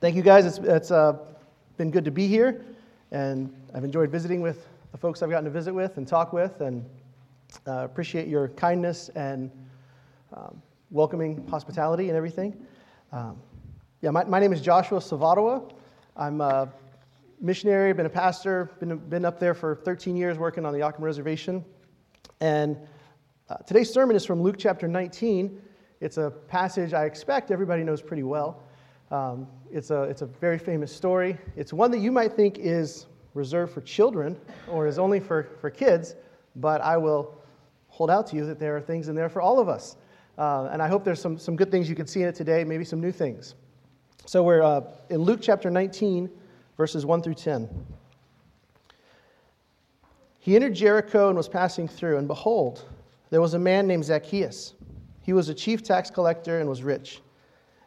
Thank you guys. It's, it's uh, been good to be here, and I've enjoyed visiting with the folks I've gotten to visit with and talk with, and uh, appreciate your kindness and um, welcoming hospitality and everything. Um, yeah, my, my name is Joshua Savadawa. I'm a missionary, been a pastor, been, been up there for 13 years working on the Yakima Reservation. And uh, today's sermon is from Luke chapter 19. It's a passage I expect everybody knows pretty well. Um, it's, a, it's a very famous story. It's one that you might think is reserved for children or is only for, for kids, but I will hold out to you that there are things in there for all of us. Uh, and I hope there's some, some good things you can see in it today, maybe some new things. So we're uh, in Luke chapter 19, verses 1 through 10. He entered Jericho and was passing through, and behold, there was a man named Zacchaeus. He was a chief tax collector and was rich.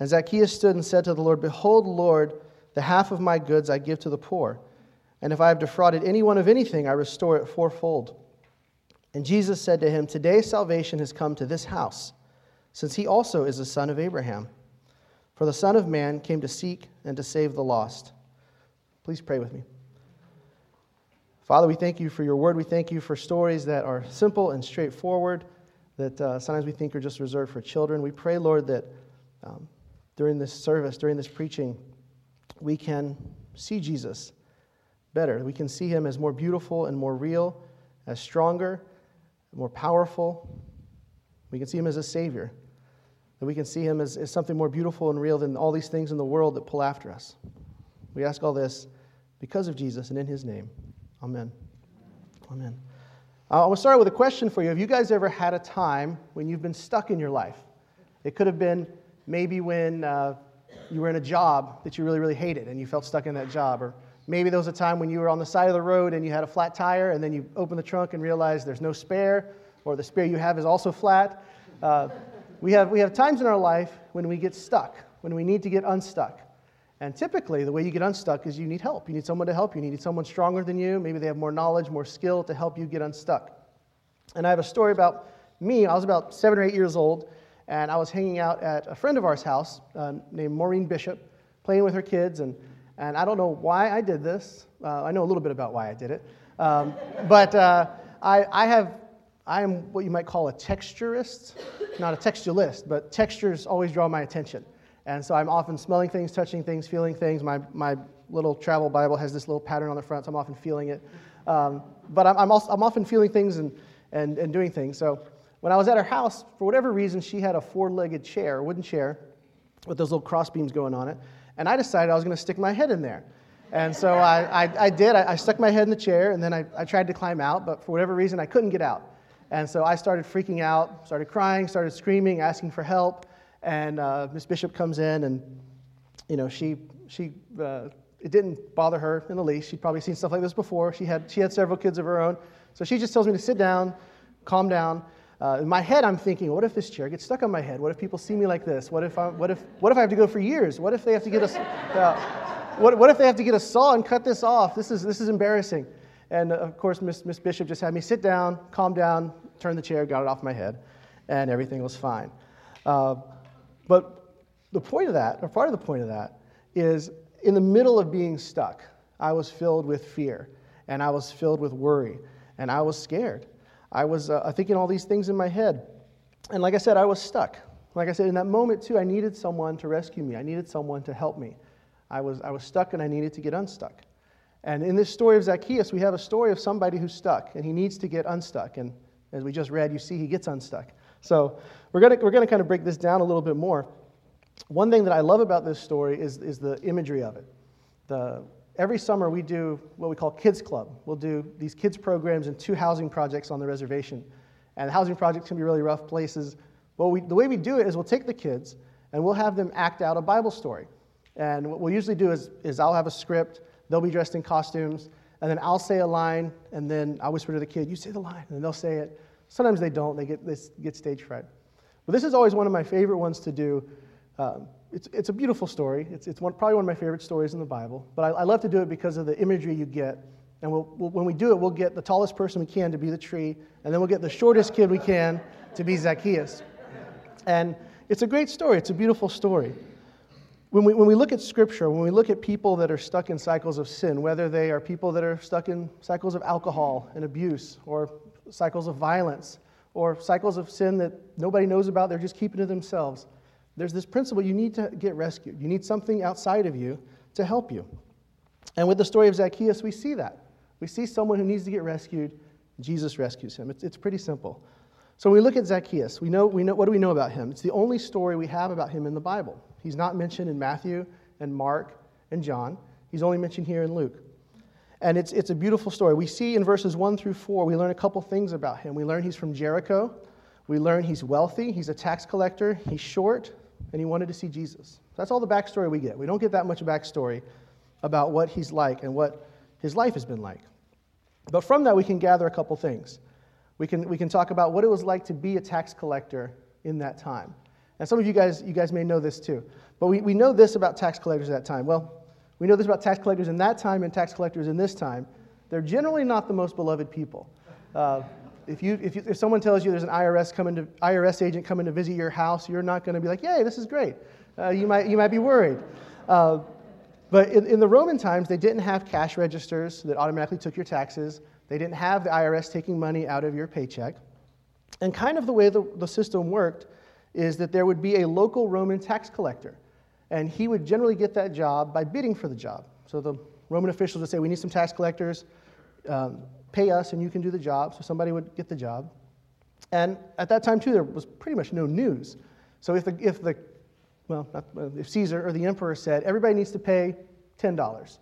And Zacchaeus stood and said to the Lord, Behold, Lord, the half of my goods I give to the poor. And if I have defrauded anyone of anything, I restore it fourfold. And Jesus said to him, Today salvation has come to this house, since he also is a son of Abraham. For the Son of Man came to seek and to save the lost. Please pray with me. Father, we thank you for your word. We thank you for stories that are simple and straightforward, that uh, sometimes we think are just reserved for children. We pray, Lord, that um, during this service, during this preaching, we can see Jesus better. We can see him as more beautiful and more real, as stronger, more powerful. We can see him as a Savior. That we can see him as, as something more beautiful and real than all these things in the world that pull after us. We ask all this because of Jesus and in his name. Amen. Amen. Uh, I want to start with a question for you. Have you guys ever had a time when you've been stuck in your life? It could have been maybe when uh, you were in a job that you really, really hated and you felt stuck in that job. Or maybe there was a time when you were on the side of the road and you had a flat tire and then you open the trunk and realize there's no spare or the spare you have is also flat. Uh, we, have, we have times in our life when we get stuck, when we need to get unstuck. And typically, the way you get unstuck is you need help. You need someone to help you. You need someone stronger than you. Maybe they have more knowledge, more skill to help you get unstuck. And I have a story about me. I was about seven or eight years old, and I was hanging out at a friend of ours' house uh, named Maureen Bishop, playing with her kids. And, and I don't know why I did this. Uh, I know a little bit about why I did it. Um, but uh, I, I have, I am what you might call a texturist, not a textualist, but textures always draw my attention. And so I'm often smelling things, touching things, feeling things. My, my little travel Bible has this little pattern on the front, so I'm often feeling it. Um, but I'm, I'm, also, I'm often feeling things and, and, and doing things. So when I was at her house, for whatever reason, she had a four legged chair, wooden chair, with those little cross beams going on it. And I decided I was going to stick my head in there. And so I, I, I did. I, I, stuck my head in the chair, and then I, I tried to climb out, but for whatever reason, I couldn't get out. And so I started freaking out, started crying, started screaming, asking for help. And uh, Miss Bishop comes in, and you know, she, she, uh, it didn't bother her in the least. She'd probably seen stuff like this before. She had, she had several kids of her own. So she just tells me to sit down, calm down. Uh, in my head, I'm thinking, what if this chair gets stuck on my head? What if people see me like this? What if I, what if, what if I have to go for years? What if they have to get a, uh, what, what if they have to get a saw and cut this off? This is, this is embarrassing. And uh, of course, Miss, Miss Bishop just had me sit down, calm down, turn the chair, got it off my head, and everything was fine. Uh, but the point of that, or part of the point of that, is in the middle of being stuck, I was filled with fear, and I was filled with worry, and I was scared. I was uh, thinking all these things in my head. And like I said, I was stuck. Like I said, in that moment, too, I needed someone to rescue me. I needed someone to help me. I was, I was stuck and I needed to get unstuck. And in this story of Zacchaeus, we have a story of somebody who's stuck and he needs to get unstuck. And as we just read, you see he gets unstuck. So we're going we're gonna kind of break this down a little bit more. One thing that I love about this story is, is the imagery of it. The, every summer we do what we call Kids Club. We'll do these kids programs and two housing projects on the reservation. And the housing projects can be really rough places. But we, the way we do it is we'll take the kids and we'll have them act out a Bible story. And what we'll usually do is, is I'll have a script, they'll be dressed in costumes, and then I'll say a line, and then I'll whisper to the kid, You say the line, and they'll say it. Sometimes they don't, they get, they get stage fright. But this is always one of my favorite ones to do. Um, it's, it's a beautiful story. It's, it's one, probably one of my favorite stories in the Bible. But I, I love to do it because of the imagery you get. And we'll, we'll, when we do it, we'll get the tallest person we can to be the tree, and then we'll get the shortest kid we can to be Zacchaeus. And it's a great story, it's a beautiful story. When we, when we look at Scripture, when we look at people that are stuck in cycles of sin, whether they are people that are stuck in cycles of alcohol and abuse, or cycles of violence, or cycles of sin that nobody knows about, they're just keeping to themselves, there's this principle you need to get rescued. You need something outside of you to help you. And with the story of Zacchaeus, we see that. We see someone who needs to get rescued. Jesus rescues him. It's, it's pretty simple. So when we look at Zacchaeus, we know, we know, what do we know about him? It's the only story we have about him in the Bible. He's not mentioned in Matthew and Mark and John. He's only mentioned here in Luke. And it's, it's a beautiful story. We see in verses 1 through 4, we learn a couple things about him. We learn he's from Jericho. We learn he's wealthy. He's a tax collector. He's short. And he wanted to see Jesus. That's all the backstory we get. We don't get that much backstory about what he's like and what his life has been like. But from that, we can gather a couple things. We can, we can talk about what it was like to be a tax collector in that time. And some of you guys, you guys may know this too. But we, we know this about tax collectors at that time. Well, we know this about tax collectors in that time and tax collectors in this time. They're generally not the most beloved people. Uh, if, you, if, you, if someone tells you there's an IRS, coming to, IRS agent coming to visit your house, you're not going to be like, yay, this is great. Uh, you, might, you might be worried. Uh, but in, in the Roman times, they didn't have cash registers that automatically took your taxes. They didn't have the IRS taking money out of your paycheck. And kind of the way the, the system worked is that there would be a local Roman tax collector. And he would generally get that job by bidding for the job. So the Roman officials would say, We need some tax collectors, um, pay us, and you can do the job. So somebody would get the job. And at that time, too, there was pretty much no news. So if the, if the well, not, if Caesar or the emperor said, everybody needs to pay $10,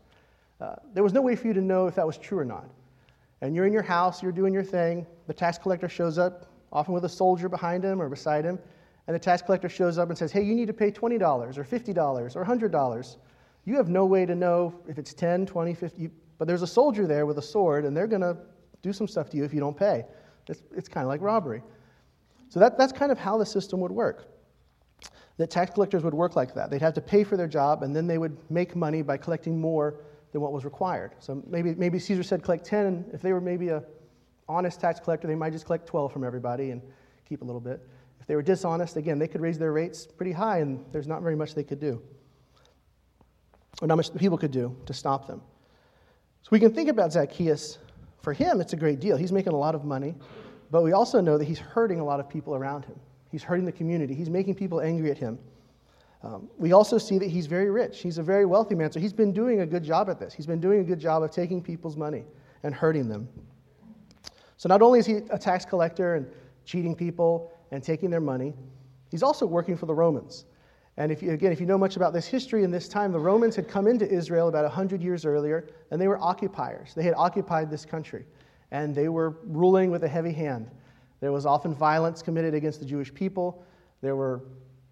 uh, there was no way for you to know if that was true or not. And you're in your house, you're doing your thing, the tax collector shows up, often with a soldier behind him or beside him, and the tax collector shows up and says, Hey, you need to pay $20 or $50 or $100. You have no way to know if it's 10, 20, 50, but there's a soldier there with a sword, and they're going to do some stuff to you if you don't pay. It's, it's kind of like robbery. So that, that's kind of how the system would work. That tax collectors would work like that. They'd have to pay for their job, and then they would make money by collecting more than what was required. So maybe, maybe Caesar said collect 10, and if they were maybe a honest tax collector, they might just collect 12 from everybody and keep a little bit. If they were dishonest, again, they could raise their rates pretty high, and there's not very much they could do, or not much people could do to stop them. So we can think about Zacchaeus. For him, it's a great deal. He's making a lot of money, but we also know that he's hurting a lot of people around him. He's hurting the community. He's making people angry at him. Um, we also see that he's very rich. He's a very wealthy man, so he's been doing a good job at this. He's been doing a good job of taking people's money and hurting them. So not only is he a tax collector and cheating people and taking their money. He's also working for the Romans. And if you, again, if you know much about this history in this time, the Romans had come into Israel about 100 years earlier, and they were occupiers. They had occupied this country, and they were ruling with a heavy hand. There was often violence committed against the Jewish people. There were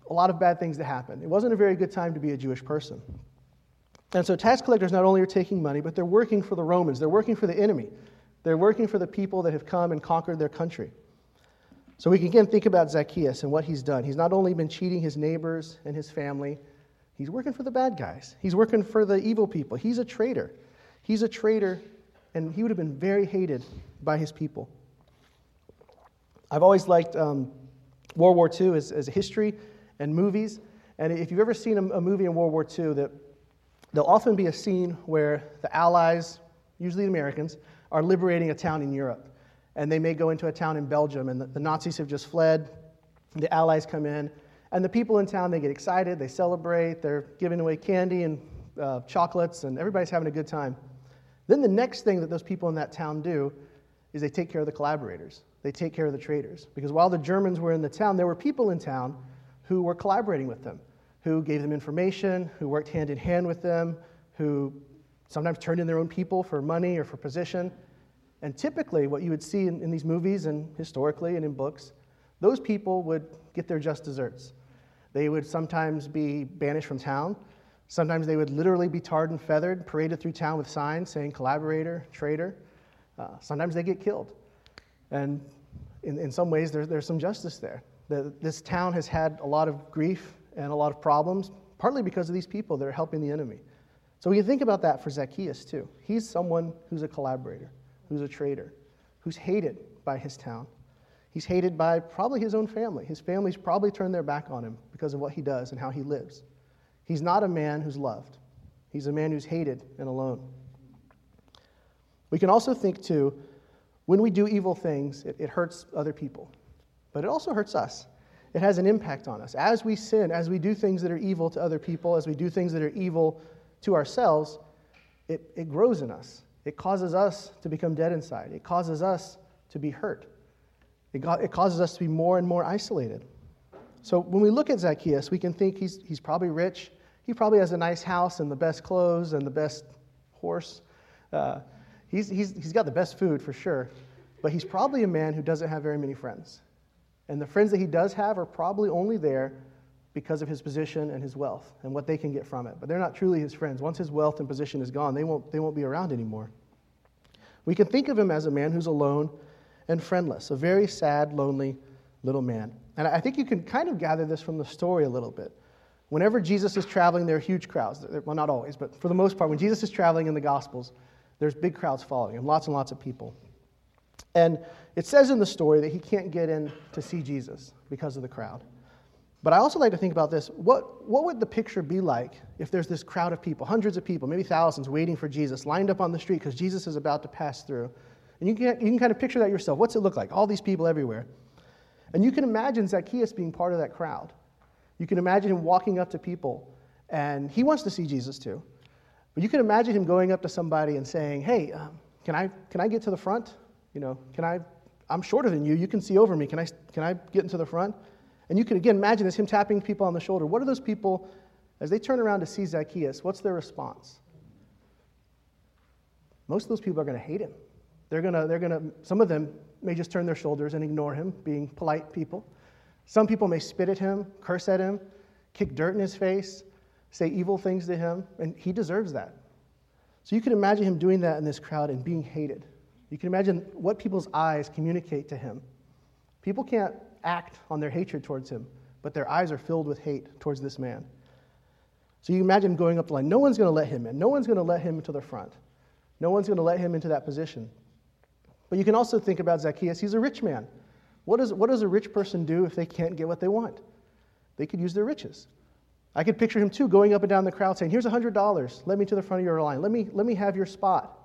a lot of bad things that happened. It wasn't a very good time to be a Jewish person. And so tax collectors not only are taking money, but they're working for the Romans. They're working for the enemy. They're working for the people that have come and conquered their country. So we can again think about Zacchaeus and what he's done. He's not only been cheating his neighbors and his family, he's working for the bad guys. He's working for the evil people. He's a traitor. He's a traitor, and he would have been very hated by his people. I've always liked um, World War II as, as history and movies. And if you've ever seen a, a movie in World War II, that there'll often be a scene where the Allies, usually the Americans, are liberating a town in Europe and they may go into a town in Belgium, and the, the Nazis have just fled. The Allies come in, and the people in town they get excited, they celebrate, they're giving away candy and uh, chocolates, and everybody's having a good time. Then the next thing that those people in that town do is they take care of the collaborators. They take care of the traitors. Because while the Germans were in the town, there were people in town who were collaborating with them, who gave them information, who worked hand in hand with them, who sometimes turned in their own people for money or for position. And typically, what you would see in, in, these movies and historically and in books, those people would get their just desserts. They would sometimes be banished from town. Sometimes they would literally be tarred and feathered, paraded through town with signs saying collaborator, traitor. Uh, sometimes they get killed. And in, in some ways, there, there's some justice there. The, this town has had a lot of grief and a lot of problems, partly because of these people that are helping the enemy. So we can think about that for Zacchaeus too. He's someone who's a collaborator, who's a traitor, who's hated by his town. He's hated by probably his own family. His family's probably turned their back on him because of what he does and how he lives. He's not a man who's loved, he's a man who's hated and alone. We can also think, too, when we do evil things, it, it hurts other people, but it also hurts us. It has an impact on us. As we sin, as we do things that are evil to other people, as we do things that are evil to ourselves, it, it grows in us. It causes us to become dead inside. It causes us to be hurt. It, it causes us to be more and more isolated. So when we look at Zacchaeus, we can think he's, he's probably rich. He probably has a nice house and the best clothes and the best horse. Uh, he's, he's, he's got the best food for sure. But he's probably a man who doesn't have very many friends. And the friends that he does have are probably only there because of his position and his wealth and what they can get from it. But they're not truly his friends. Once his wealth and position is gone, they won't, they won't be around anymore. We can think of him as a man who's alone and friendless, a very sad, lonely little man. And I think you can kind of gather this from the story a little bit. Whenever Jesus is traveling, there are huge crowds. Well, not always, but for the most part, when Jesus is traveling in the Gospels, there's big crowds following him, lots and lots of people. And it says in the story that he can't get in to see Jesus because of the crowd. But I also like to think about this. What, what would the picture be like if there's this crowd of people, hundreds of people, maybe thousands, waiting for Jesus, lined up on the street because Jesus is about to pass through? And you can, you can kind of picture that yourself. What's it look like? All these people everywhere. And you can imagine Zacchaeus being part of that crowd. You can imagine him walking up to people, and he wants to see Jesus too. But you can imagine him going up to somebody and saying, Hey, um, can, I, can I get to the front? You know, can I, I'm shorter than you. You can see over me. Can I, can I get into the front? And you can again imagine this him tapping people on the shoulder. What are those people, as they turn around to see Zacchaeus, what's their response? Most of those people are going to hate him. They're going to, they're going to, some of them may just turn their shoulders and ignore him, being polite people. Some people may spit at him, curse at him, kick dirt in his face, say evil things to him, and he deserves that. So you can imagine him doing that in this crowd and being hated. You can imagine what people's eyes communicate to him. People can't act on their hatred towards him, but their eyes are filled with hate towards this man. So you imagine him going up the line. No one's going to let him in. No one's going to let him to the front. No one's going to let him into that position. But you can also think about Zacchaeus. He's a rich man. What, does what does a rich person do if they can't get what they want? They could use their riches. I could picture him too going up and down the crowd saying, Here's $100. Let me to the front of your line. Let me, let me have your spot.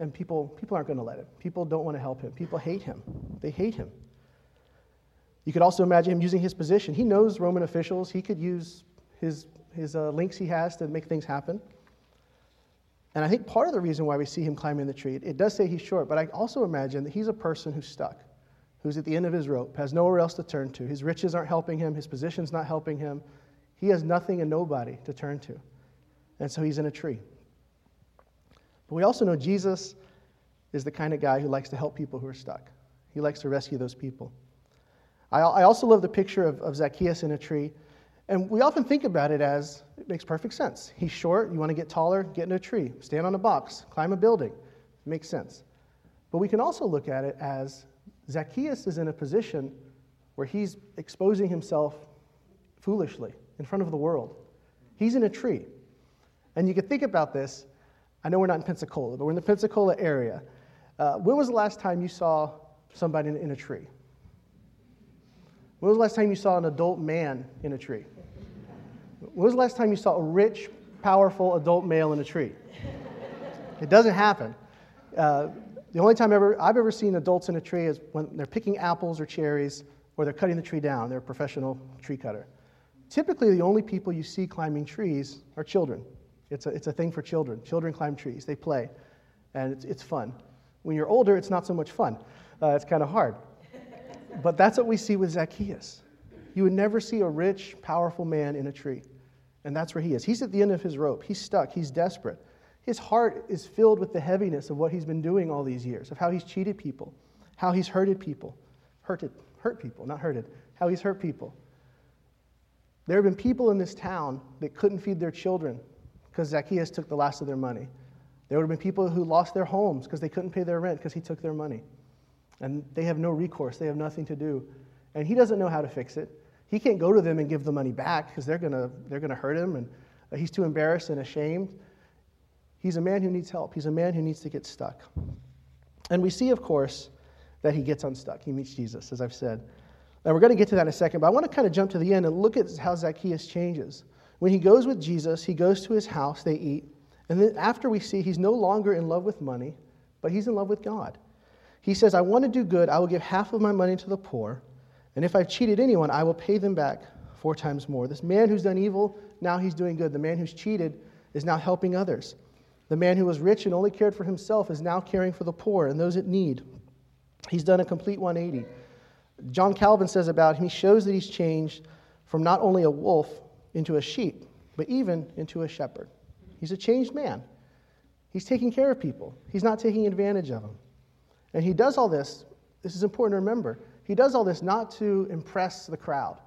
And people, people aren't going to let him. People don't want to help him. People hate him. They hate him. You could also imagine him using his position. He knows Roman officials. He could use his, his uh, links he has to make things happen. And I think part of the reason why we see him climbing the tree, it does say he's short, but I also imagine that he's a person who's stuck, who's at the end of his rope, has nowhere else to turn to. His riches aren't helping him, his position's not helping him. He has nothing and nobody to turn to. And so he's in a tree. But we also know Jesus is the kind of guy who likes to help people who are stuck. He likes to rescue those people. I, I also love the picture of, of Zacchaeus in a tree. And we often think about it as it makes perfect sense. He's short, you want to get taller, get in a tree, stand on a box, climb a building. It makes sense. But we can also look at it as Zacchaeus is in a position where he's exposing himself foolishly in front of the world. He's in a tree. And you can think about this I know we're not in Pensacola, but we're in the Pensacola area. Uh, when was the last time you saw somebody in, in, a tree? When was the last time you saw an adult man in a tree? When was the last time you saw a rich, powerful adult male in a tree? It doesn't happen. Uh, the only time ever, I've ever seen adults in a tree is when they're picking apples or cherries or they're cutting the tree down. They're a professional tree cutter. Typically, the only people you see climbing trees are children. It's a, it's a thing for children. Children climb trees, they play, and it's, it's fun. When you're older, it's not so much fun. Uh, it's kind of hard. But that's what we see with Zacchaeus. You would never see a rich, powerful man in a tree. And that's where he is. He's at the end of his rope. He's stuck. He's desperate. His heart is filled with the heaviness of what he's been doing all these years, of how he's cheated people, how he's hurted people. Hurted, hurt people, not hurted. How he's hurt people. There have been people in this town that couldn't feed their children because Zacchaeus took the last of their money. There would have been people who lost their homes because they couldn't pay their rent because he took their money. And they have no recourse, they have nothing to do. And he doesn't know how to fix it. He can't go to them and give the money back because they're going to they're to hurt him and uh, he's too embarrassed and ashamed. He's a man who needs help. He's a man who needs to get stuck. And we see, of course, that he gets unstuck. He meets Jesus, as I've said. And we're going to get to that in a second, but I want to kind of jump to the end and look at how Zacchaeus changes. When he goes with Jesus, he goes to his house, they eat, and then after we see he's no longer in love with money, but he's in love with God. He says, I want to do good. I will give half of my money to the poor. And if I've cheated anyone, I will pay them back four times more. This man who's done evil, now he's doing good. The man who's cheated is now helping others. The man who was rich and only cared for himself is now caring for the poor and those in need. He's done a complete 180. John Calvin says about him, he shows that he's changed from not only a wolf into a sheep, but even into a shepherd. He's a changed man. He's taking care of people, he's not taking advantage of them. And he does all this, this is important to remember. He does all this not to impress the crowd,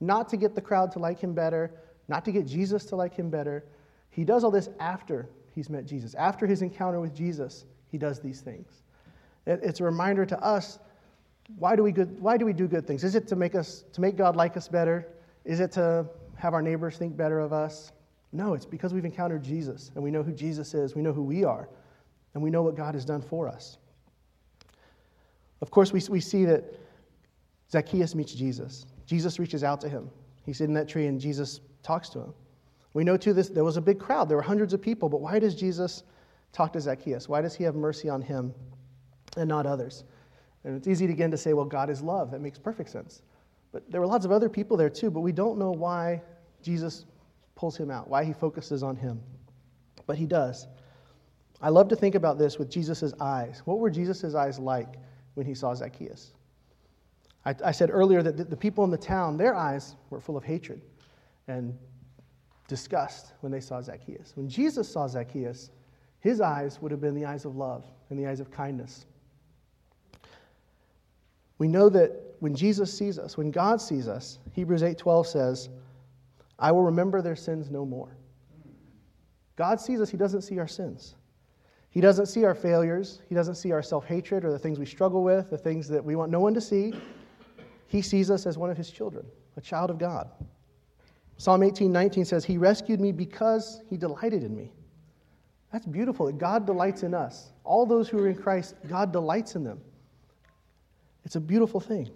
not to get the crowd to like him better, not to get Jesus to like him better. He does all this after he's met Jesus. After his encounter with Jesus, he does these things. It's a reminder to us why do we, good, why do, we do good things? Is it to make, us, to make God like us better? Is it to have our neighbors think better of us? No, it's because we've encountered Jesus and we know who Jesus is, we know who we are, and we know what God has done for us. Of course, we, we see that Zacchaeus meets Jesus. Jesus reaches out to him. He's sitting in that tree and Jesus talks to him. We know too this there was a big crowd. There were hundreds of people, but why does Jesus talk to Zacchaeus? Why does he have mercy on him and not others? And it's easy again to say, well, God is love. That makes perfect sense. But there were lots of other people there too, but we don't know why Jesus pulls him out, why he focuses on him. But he does. I love to think about this with Jesus' eyes. What were Jesus' eyes like when he saw Zacchaeus? I, I said earlier that the, the people in the town, their eyes were full of hatred and disgust when they saw Zacchaeus. When Jesus saw Zacchaeus, his eyes would have been the eyes of love and the eyes of kindness. We know that when Jesus sees us, when God sees us, Hebrews 8:12 says, I will remember their sins no more. God sees us, He doesn't see our sins. He doesn't see our failures. He doesn't see our self hatred or the things we struggle with, the things that we want no one to see. He sees us as one of His children, a child of God. Psalm 18 19 says, He rescued me because He delighted in me. That's beautiful that God delights in us. All those who are in Christ, God delights in them. It's a beautiful thing.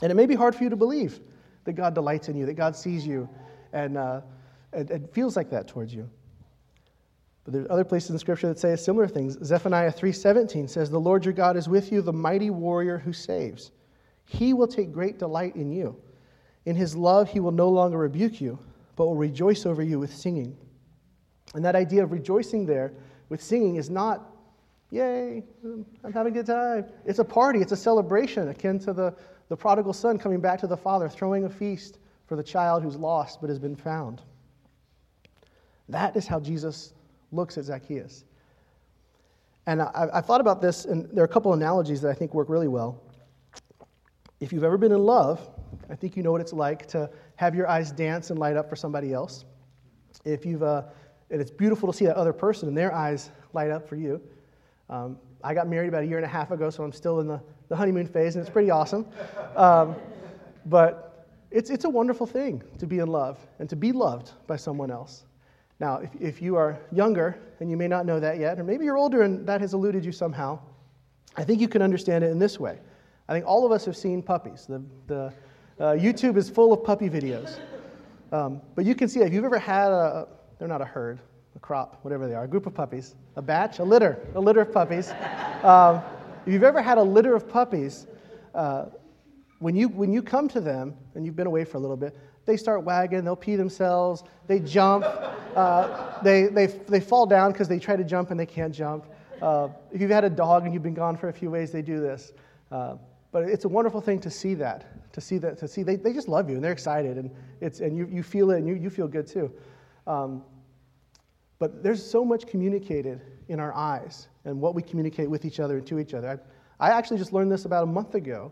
And it may be hard for you to believe that God delights in you, that God sees you and, uh, and feels like that towards you. But there's other places in Scripture that say similar things. Zephaniah 3.17 says, The Lord your God is with you, the mighty warrior who saves. He will take great delight in you. In his love, he will no longer rebuke you, but will rejoice over you with singing. And that idea of rejoicing there with singing is not, yay, I'm having a good time. It's a party, it's a celebration akin to the, the prodigal son coming back to the father, throwing a feast for the child who's lost but has been found. That is how Jesus looks at Zacchaeus. And I, have thought about this, and there are a couple analogies that I think work really well. If you've ever been in love, I think you know what it's like to have your eyes dance and light up for somebody else. If you've, uh, and it's beautiful to see that other person and their eyes light up for you. Um, I got married about a year and a half ago, so I'm still in the, the honeymoon phase, and it's pretty awesome. Um, but it's, it's a wonderful thing to be in love and to be loved by someone else. Now, if, if you are younger and you may not know that yet, or maybe you're older and that has eluded you somehow, I think you can understand it in this way. I think all of us have seen puppies. The, the uh, YouTube is full of puppy videos. Um, but you can see if you've ever had a, they're not a herd, a crop, whatever they are, a group of puppies, a batch, a litter, a litter of puppies. Um, if you've ever had a litter of puppies, uh, when, you, when you come to them and you've been away for a little bit, they start wagging, they'll pee themselves, they jump, uh, they, they, they fall down because they try to jump and they can't jump. Uh, if you've had a dog and you've been gone for a few days, they do this. Uh, but it's a wonderful thing to see that, to see that, to see they, they just love you and they're excited and, it's, and you, you feel it and you, you feel good too. Um, but there's so much communicated in our eyes and what we communicate with each other and to each other. I, I actually just learned this about a month ago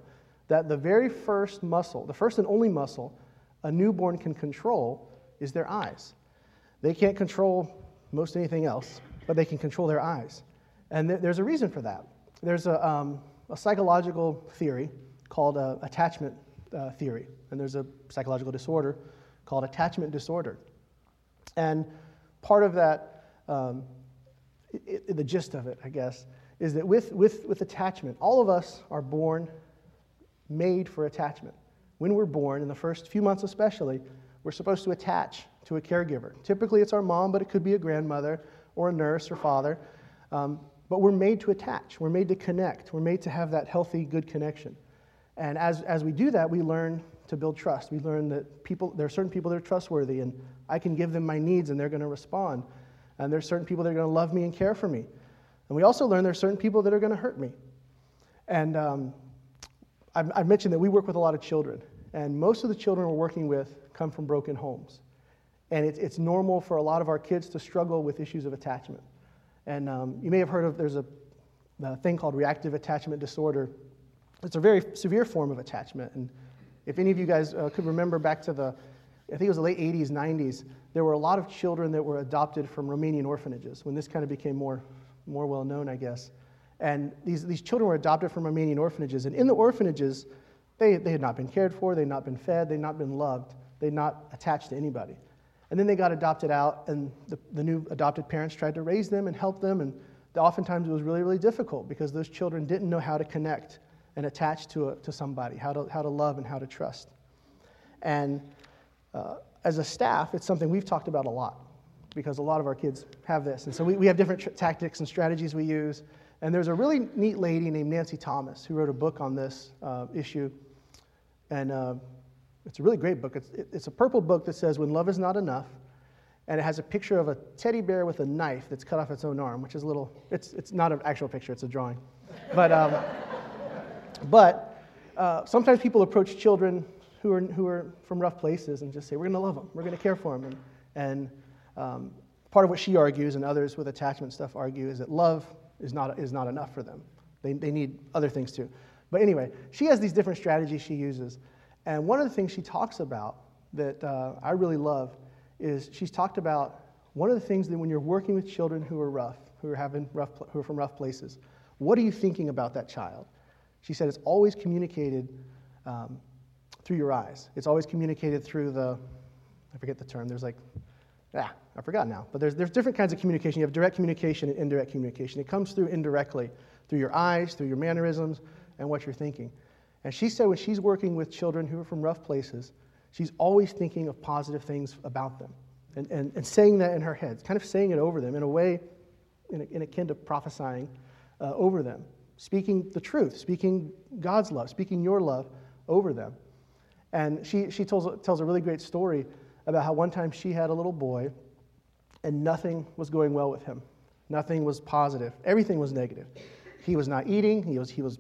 that the very first muscle, the first and only muscle a newborn can control is their eyes. They can't control most anything else, but they can control their eyes. And th- there's a reason for that. There's a, um, a psychological theory called uh, attachment uh, theory, and there's a psychological disorder called attachment disorder. And part of that, um, it, it, the gist of it, I guess, is that with, with, with attachment, all of us are born made for attachment. When we're born, in the first few months especially, we're supposed to attach to a caregiver. Typically, it's our mom, but it could be a grandmother or a nurse or father. Um, but we're made to attach, we're made to connect, we're made to have that healthy, good connection. And as, as we do that, we learn to build trust. We learn that people, there are certain people that are trustworthy, and I can give them my needs and they're going to respond. And there's certain people that are going to love me and care for me. And we also learn there are certain people that are going to hurt me. And um, I've mentioned that we work with a lot of children, and most of the children we're working with come from broken homes. And it's, it's normal for a lot of our kids to struggle with issues of attachment. And um, you may have heard of there's a, a, thing called reactive attachment disorder. It's a very severe form of attachment. And if any of you guys uh, could remember back to the, I think it was the late 80s, 90s, there were a lot of children that were adopted from Romanian orphanages when this kind of became more, more well known, I guess. And these, these children were adopted from Romanian orphanages. And in the orphanages, they, they had not been cared for, they had not been fed, they had not been loved, they had not attached to anybody. And then they got adopted out, and the, the new adopted parents tried to raise them and help them. And oftentimes it was really, really difficult because those children didn't know how to connect and attach to, a, to somebody, how to, how to love and how to trust. And uh, as a staff, it's something we've talked about a lot because a lot of our kids have this. And so we, we have different tr- tactics and strategies we use. And there's a really neat lady named Nancy Thomas who wrote a book on this uh, issue. And uh, it's a really great book. It's, it's a purple book that says, When Love is Not Enough. And it has a picture of a teddy bear with a knife that's cut off its own arm, which is a little, it's, it's not an actual picture, it's a drawing. But, um, but uh, sometimes people approach children who are, who are from rough places and just say, We're going to love them, we're going to care for them. And, and um, part of what she argues and others with attachment stuff argue is that love is not, is not enough for them. They, they need other things too. But anyway, she has these different strategies she uses. And one of the things she talks about that uh, I really love is she's talked about one of the things that when you're working with children who are rough, who are, having rough, who are from rough places, what are you thinking about that child? She said it's always communicated um, through your eyes. It's always communicated through the, I forget the term, there's like, ah, I forgot now. But there's, there's different kinds of communication. You have direct communication and indirect communication. It comes through indirectly, through your eyes, through your mannerisms, and what you're thinking. And she said when she's working with children who are from rough places, she's always thinking of positive things about them and, and, and saying that in her head, kind of saying it over them in a way, in, in akin to prophesying uh, over them, speaking the truth, speaking God's love, speaking your love over them. And she, she tells, tells a really great story about how one time she had a little boy and nothing was going well with him. Nothing was positive. Everything was negative. He was not eating, he was, he was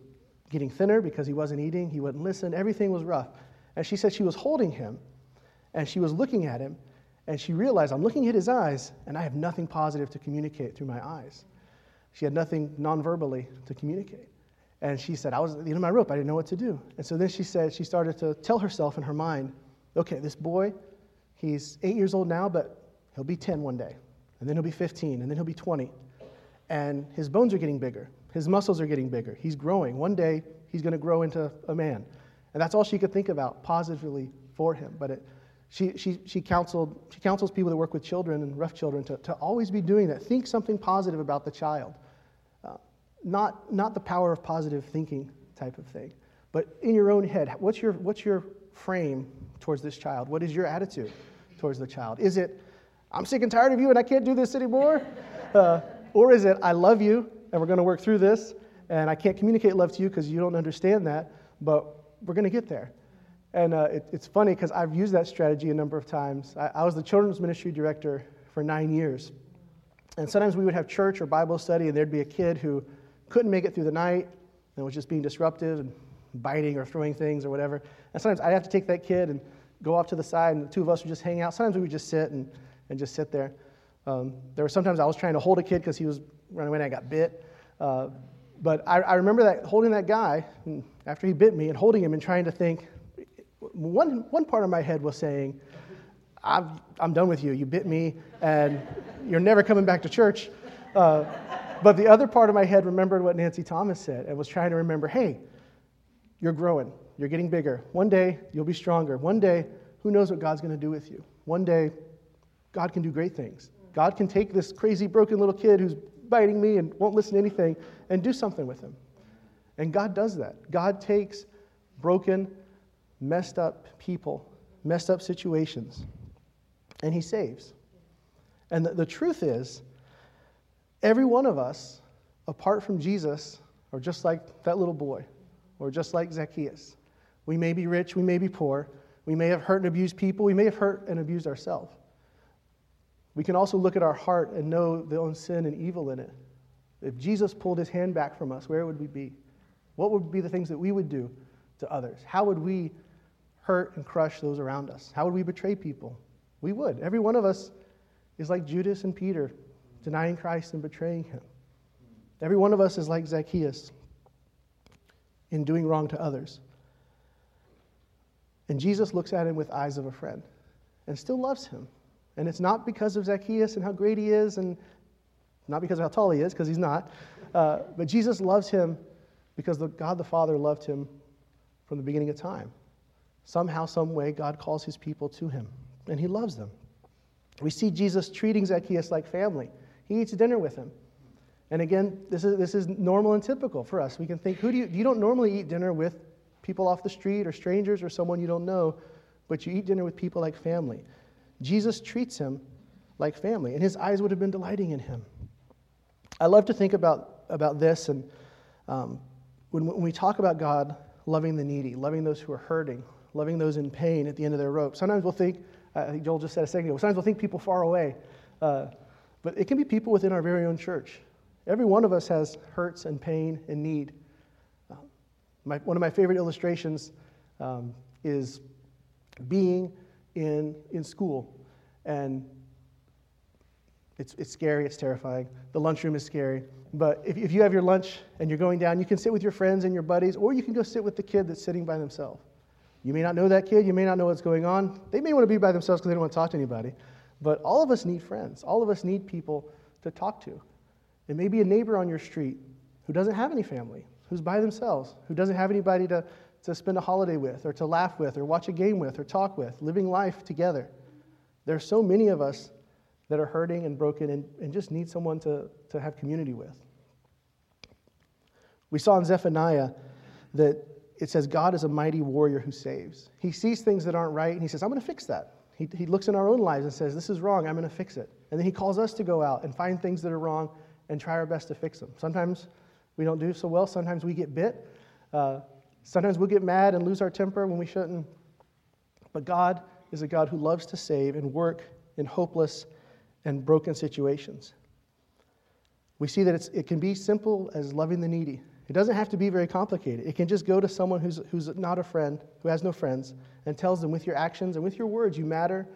getting thinner because he wasn't eating, he wouldn't listen, everything was rough. And she said she was holding him and she was looking at him and she realized I'm looking at his eyes and I have nothing positive to communicate through my eyes. She had nothing non-verbally to communicate. And she said, I was at the end of my rope. I didn't know what to do. And so then she said, she started to tell herself in her mind, okay, this boy, he's eight years old now, but he'll be 10 one day. And then he'll be 15, and then he'll be 20. And his bones are getting bigger. His muscles are getting bigger. He's growing. One day, he's going to grow into a man. And that's all she could think about positively for him. But it, she, she, she, counseled, she counsels people that work with children and rough children to, to always be doing that. Think something positive about the child. Uh, not, not the power of positive thinking type of thing, but in your own head. What's your, what's your frame towards this child? What is your attitude towards the child? Is it, I'm sick and tired of you and I can't do this anymore? Uh, or is it, I love you and we're going to work through this, and I can't communicate love to you because you don't understand that, but we're going to get there. And uh, it, it's funny because I've used that strategy a number of times. I, I was the children's ministry director for nine years. And sometimes we would have church or Bible study, and there'd be a kid who couldn't make it through the night and was just being disruptive and biting or throwing things or whatever. And sometimes I'd have to take that kid and go off to the side, and the two of us would just hang out. Sometimes we would just sit and, and just sit there. Um, there were sometimes I was trying to hold a kid because he was running away and I got bit. Uh, but I, I, remember that holding that guy after he bit me and holding him and trying to think. One, one part of my head was saying, I'm, I'm done with you. You bit me, and you're never coming back to church. Uh, but the other part of my head remembered what Nancy Thomas said and was trying to remember hey, you're growing, you're getting bigger. One day, you'll be stronger. One day, who knows what God's going to do with you? One day, God can do great things. God can take this crazy, broken little kid who's biting me and won't listen to anything and do something with him. And God does that. God takes broken, messed up people, messed up situations, and He saves. And the, the truth is, every one of us, apart from Jesus, are just like that little boy, or just like Zacchaeus. We may be rich, we may be poor, we may have hurt and abused people, we may have hurt and abused ourselves. We can also look at our heart and know the own sin and evil in it. If Jesus pulled his hand back from us, where would we be? What would be the things that we would do to others? How would we hurt and crush those around us? How would we betray people? We would. Every one of us is like Judas and Peter, denying Christ and betraying him. Every one of us is like Zacchaeus in doing wrong to others. And Jesus looks at him with eyes of a friend and still loves him. And it's not because of Zacchaeus and how great he is, and not because of how tall he is, because he's not. Uh, but Jesus loves him because the, God the Father loved him from the beginning of time. Somehow, some way, God calls his people to him, and he loves them. We see Jesus treating Zacchaeus like family. He eats dinner with him. And again, this is, this is normal and typical for us. We can think, who do you, you don't normally eat dinner with people off the street or strangers or someone you don't know, but you eat dinner with people like family. Jesus treats him like family, and his eyes would have been delighting in him. I love to think about, about this, and um, when, when we talk about God loving the needy, loving those who are hurting, loving those in pain at the end of their rope, sometimes we'll think, I think Joel just said a second ago, sometimes we'll think people far away, uh, but it can be people within our very own church. Every one of us has hurts and pain and need. My, one of my favorite illustrations um, is being in, in school. And it's, it's scary, it's terrifying. The lunchroom is scary. But if, if you have your lunch and you're going down, you can sit with your friends and your buddies, or you can go sit with the kid that's sitting by themselves. You may not know that kid, you may not know what's going on. They may want to be by themselves because they don't want to talk to anybody. But all of us need friends. All of us need people to talk to. It may be a neighbor on your street who doesn't have any family, who's by themselves, who doesn't have anybody to, to spend a holiday with, or to laugh with, or watch a game with, or talk with, living life together. There are so many of us that are hurting and broken and, and just need someone to, to have community with. We saw in Zephaniah that it says God is a mighty warrior who saves. He sees things that aren't right and he says, I'm going to fix that. He, he looks in our own lives and says, This is wrong, I'm going to fix it. And then he calls us to go out and find things that are wrong and try our best to fix them. Sometimes we don't do so well, sometimes we get bit. Uh, sometimes we'll get mad and lose our temper when we shouldn't. But God is a God who loves to save and work in hopeless and broken situations. We see that it can be simple as loving the needy. It doesn't have to be very complicated. It can just go to someone who's, who's not a friend, who has no friends, and tells them with your actions and with your words, you matter,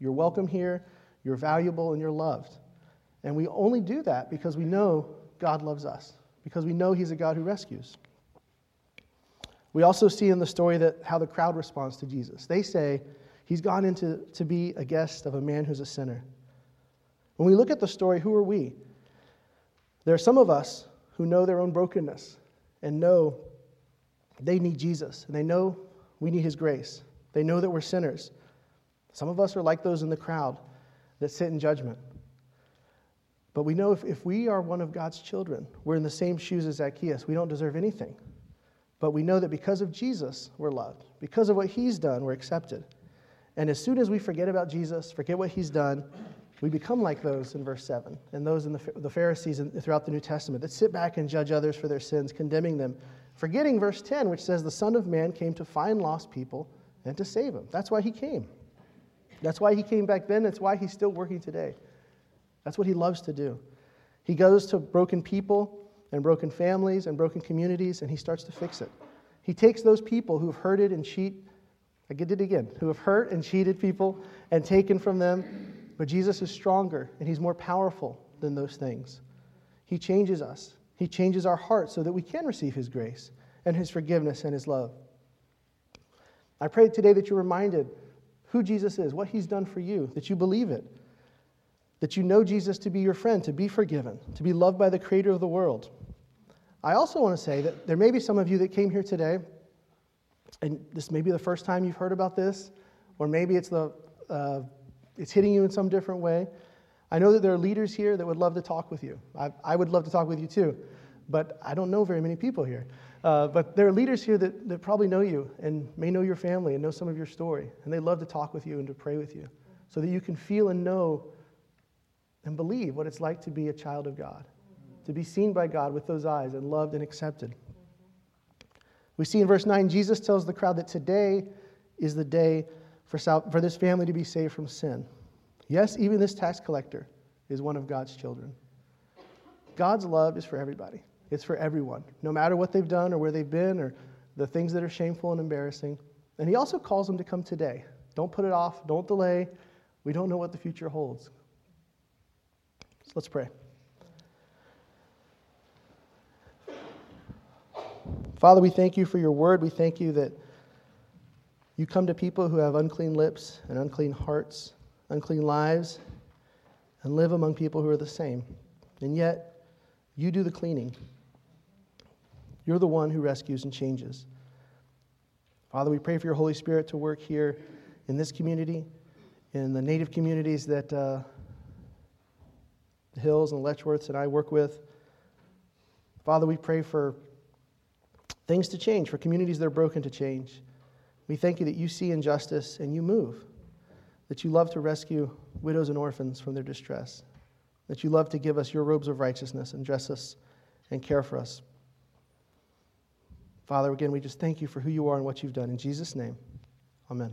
you're welcome here, you're valuable, and you're loved. And we only do that because we know God loves us, because we know He's a God who rescues. We also see in the story that how the crowd responds to Jesus. They say, He's gone into to be a guest of a man who's a sinner. When we look at the story, who are we? There are some of us who know their own brokenness and know they need Jesus, and they know we need His grace. They know that we're sinners. Some of us are like those in the crowd that sit in judgment. But we know if, if we are one of God's children, we're in the same shoes as Zacchaeus. We don't deserve anything. But we know that because of Jesus, we're loved. Because of what He's done, we're accepted. And as soon as we forget about Jesus, forget what He's done, we become like those in verse 7 and those in the, the Pharisees throughout the New Testament that sit back and judge others for their sins, condemning them, forgetting verse 10, which says, The Son of Man came to find lost people and to save them. That's why he came. That's why he came back then. That's why he's still working today. That's what he loves to do. He goes to broken people and broken families and broken communities and he starts to fix it. He takes those people who've hurted and cheat, I get it again, who have hurt and cheated people and taken from them but Jesus is stronger and he's more powerful than those things. He changes us, he changes our hearts so that we can receive his grace and his forgiveness and his love. I pray today that you're reminded who Jesus is, what he's done for you, that you believe it, that you know Jesus to be your friend, to be forgiven, to be loved by the creator of the world. I also want to say that there may be some of you that came here today, and this may be the first time you've heard about this, or maybe it's, the, uh, it's hitting you in some different way. I know that there are leaders here that would love to talk with you. I, I would love to talk with you too, but I don't know very many people here. Uh, but there are leaders here that, that probably know you and may know your family and know some of your story, and they love to talk with you and to pray with you so that you can feel and know and believe what it's like to be a child of God, to be seen by God with those eyes and loved and accepted. We see in verse 9, Jesus tells the crowd that today is the day for, for this family to be saved from sin. Yes, even this tax collector is one of God's children. God's love is for everybody, it's for everyone, no matter what they've done or where they've been or the things that are shameful and embarrassing. And He also calls them to come today. Don't put it off, don't delay. We don't know what the future holds. Let's pray. Father, we thank you for your word. We thank you that you come to people who have unclean lips and unclean hearts, unclean lives, and live among people who are the same. And yet, you do the cleaning. You're the one who rescues and changes. Father, we pray for your Holy Spirit to work here in this community, in the native communities that uh, Hills and Letchworths and I work with. Father, we pray for things to change, for communities that are broken to change. We thank you that you see injustice and you move, that you love to rescue widows and orphans from their distress, that you love to give us your robes of righteousness and dress us and care for us. Father, again, we just thank you for who you are and what you've done. In Jesus' name, amen.